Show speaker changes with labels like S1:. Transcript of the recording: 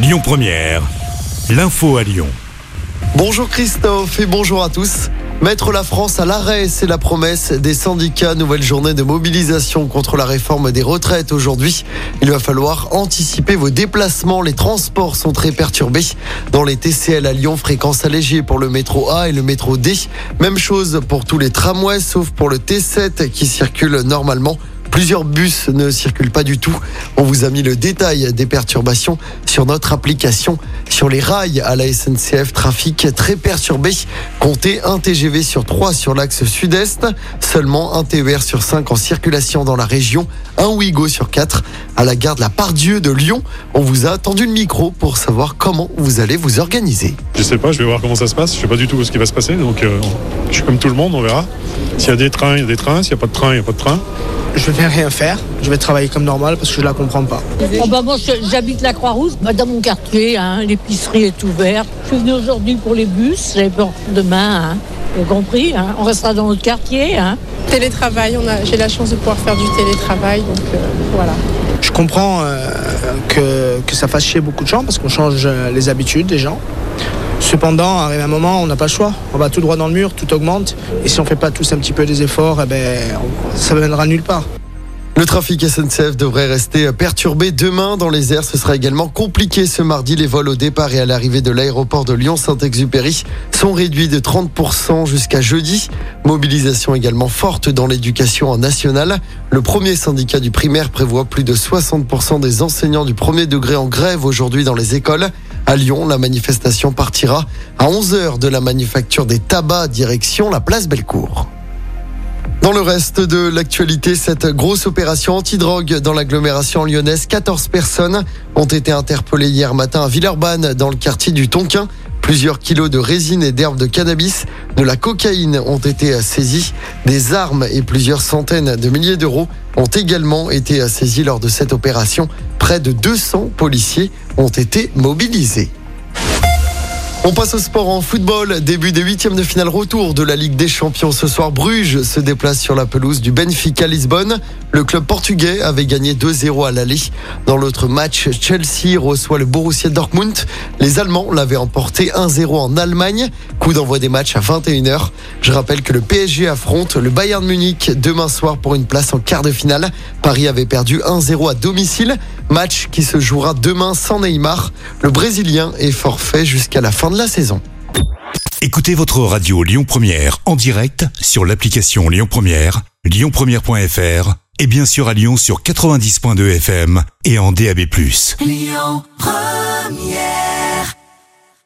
S1: Lyon Première, l'info à Lyon.
S2: Bonjour Christophe et bonjour à tous. Mettre la France à l'arrêt, c'est la promesse des syndicats. Nouvelle journée de mobilisation contre la réforme des retraites aujourd'hui. Il va falloir anticiper vos déplacements. Les transports sont très perturbés. Dans les TCL à Lyon, fréquence allégée pour le métro A et le métro D. Même chose pour tous les tramways, sauf pour le T7 qui circule normalement. Plusieurs bus ne circulent pas du tout. On vous a mis le détail des perturbations sur notre application. Sur les rails à la SNCF, trafic très perturbé. Comptez un TGV sur 3 sur l'axe sud-est. Seulement un TER sur 5 en circulation dans la région. Un Ouigo sur 4 à la gare de la Pardieu de Lyon. On vous a attendu le micro pour savoir comment vous allez vous organiser.
S3: Je sais pas, je vais voir comment ça se passe. Je sais pas du tout ce qui va se passer. Donc, euh, je suis comme tout le monde, on verra. S'il y a des trains, il y a des trains. S'il n'y a pas de train, il n'y a pas de train.
S4: Je vais rien faire. Je vais travailler comme normal parce que je la comprends pas.
S5: Oh bah moi j'habite la Croix-Rouge, bah, dans mon quartier, hein, l'épicerie est ouverte. Je suis venue aujourd'hui pour les bus, j'avais peur demain, hein. Vous compris, hein, on restera dans notre quartier. Hein.
S6: Télétravail, j'ai la chance de pouvoir faire du télétravail, donc euh, voilà.
S4: Je comprends euh, que, que ça fasse chier beaucoup de gens parce qu'on change euh, les habitudes des gens. Cependant, arrive un moment, on n'a pas le choix. On va tout droit dans le mur, tout augmente. Et si on fait pas tous un petit peu des efforts, eh ben, ça ne mènera nulle part.
S2: Le trafic SNCF devrait rester perturbé demain dans les airs. Ce sera également compliqué ce mardi. Les vols au départ et à l'arrivée de l'aéroport de Lyon-Saint-Exupéry sont réduits de 30% jusqu'à jeudi. Mobilisation également forte dans l'éducation nationale. Le premier syndicat du primaire prévoit plus de 60% des enseignants du premier degré en grève aujourd'hui dans les écoles. À Lyon, la manifestation partira à 11h de la manufacture des tabacs direction la place Bellecour. Dans le reste de l'actualité, cette grosse opération antidrogue dans l'agglomération lyonnaise, 14 personnes ont été interpellées hier matin à Villeurbanne dans le quartier du Tonquin. Plusieurs kilos de résine et d'herbes de cannabis, de la cocaïne ont été saisis. Des armes et plusieurs centaines de milliers d'euros ont également été saisis lors de cette opération. Près de 200 policiers ont été mobilisés. On passe au sport en football. Début des huitièmes de finale retour de la Ligue des Champions. Ce soir, Bruges se déplace sur la pelouse du Benfica Lisbonne. Le club portugais avait gagné 2-0 à l'aller. Dans l'autre match, Chelsea reçoit le Borussia Dortmund. Les Allemands l'avaient emporté 1-0 en Allemagne. Coup d'envoi des matchs à 21h. Je rappelle que le PSG affronte le Bayern Munich demain soir pour une place en quart de finale. Paris avait perdu 1-0 à domicile. Match qui se jouera demain sans Neymar. Le Brésilien est forfait jusqu'à la fin de la saison.
S1: Écoutez votre radio Lyon Première en direct sur l'application Lyon Première, lyonpremière.fr et bien sûr à Lyon sur 90.2 FM et en DAB+.